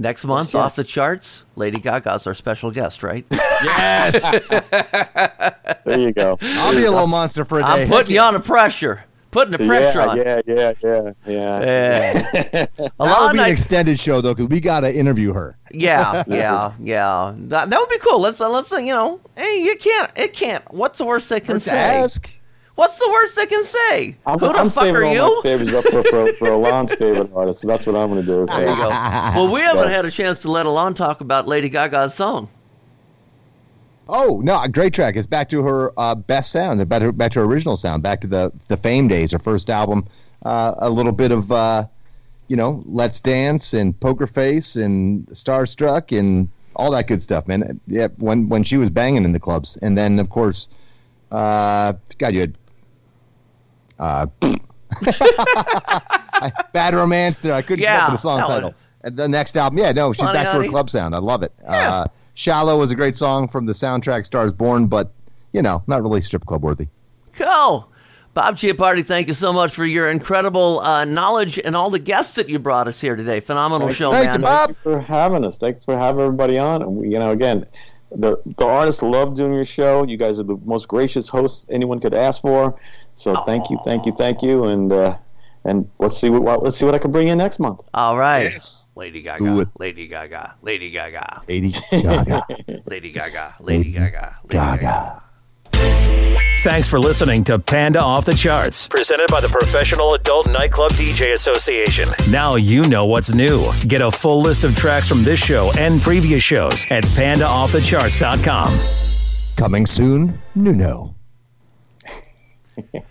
Next month, off the charts, Lady Gaga's our special guest, right? Yes. There you go. I'll be a little monster for a day. I'm putting you on the pressure. Putting the pressure yeah, on. Yeah, yeah, yeah, yeah, Yeah. That'll be an extended show though, because we got to interview her. Yeah, yeah, yeah. That, that would be cool. Let's uh, let's uh, you know. Hey, you can't. It can't. What's the worst they can Hurt to say? ask. What's the worst they can say? I'm, Who the I'm fuck saving are all you? my favorites up for, for, for Alon's favorite artist, so that's what I'm going to do. So. There you go. Well, we haven't had a chance to let Alon talk about Lady Gaga's song. Oh no, a great track. It's back to her uh, best sound, back to, back to her original sound, back to the the Fame days, her first album. Uh, a little bit of uh, you know, Let's Dance and Poker Face and Starstruck and all that good stuff, man. Yeah, when when she was banging in the clubs, and then of course, uh, God, you had uh, Bad Romance. There, I couldn't come Yeah, up with a song that one. title. And the next album, yeah, no, she's Honey, back to Honey. her club sound. I love it. Uh, Shallow was a great song from the soundtrack Stars Born, but you know, not really strip club worthy. Cool. Bob Chiappardi, thank you so much for your incredible uh, knowledge and all the guests that you brought us here today. Phenomenal show, man. Thank you for having us. Thanks for having everybody on. And we, you know, again, the the artists love doing your show. You guys are the most gracious hosts anyone could ask for. So thank you, thank you, thank you, and uh, and let's see what what- let's see what I can bring in next month. All right. Do Lady Gaga. it. Lady Gaga. Lady Gaga. Lady Gaga. Lady Gaga. Lady Gaga. Gaga. Thanks for listening to Panda Off the Charts, presented by the Professional Adult Nightclub DJ Association. Now you know what's new. Get a full list of tracks from this show and previous shows at pandaoffthecharts.com. Coming soon, Nuno.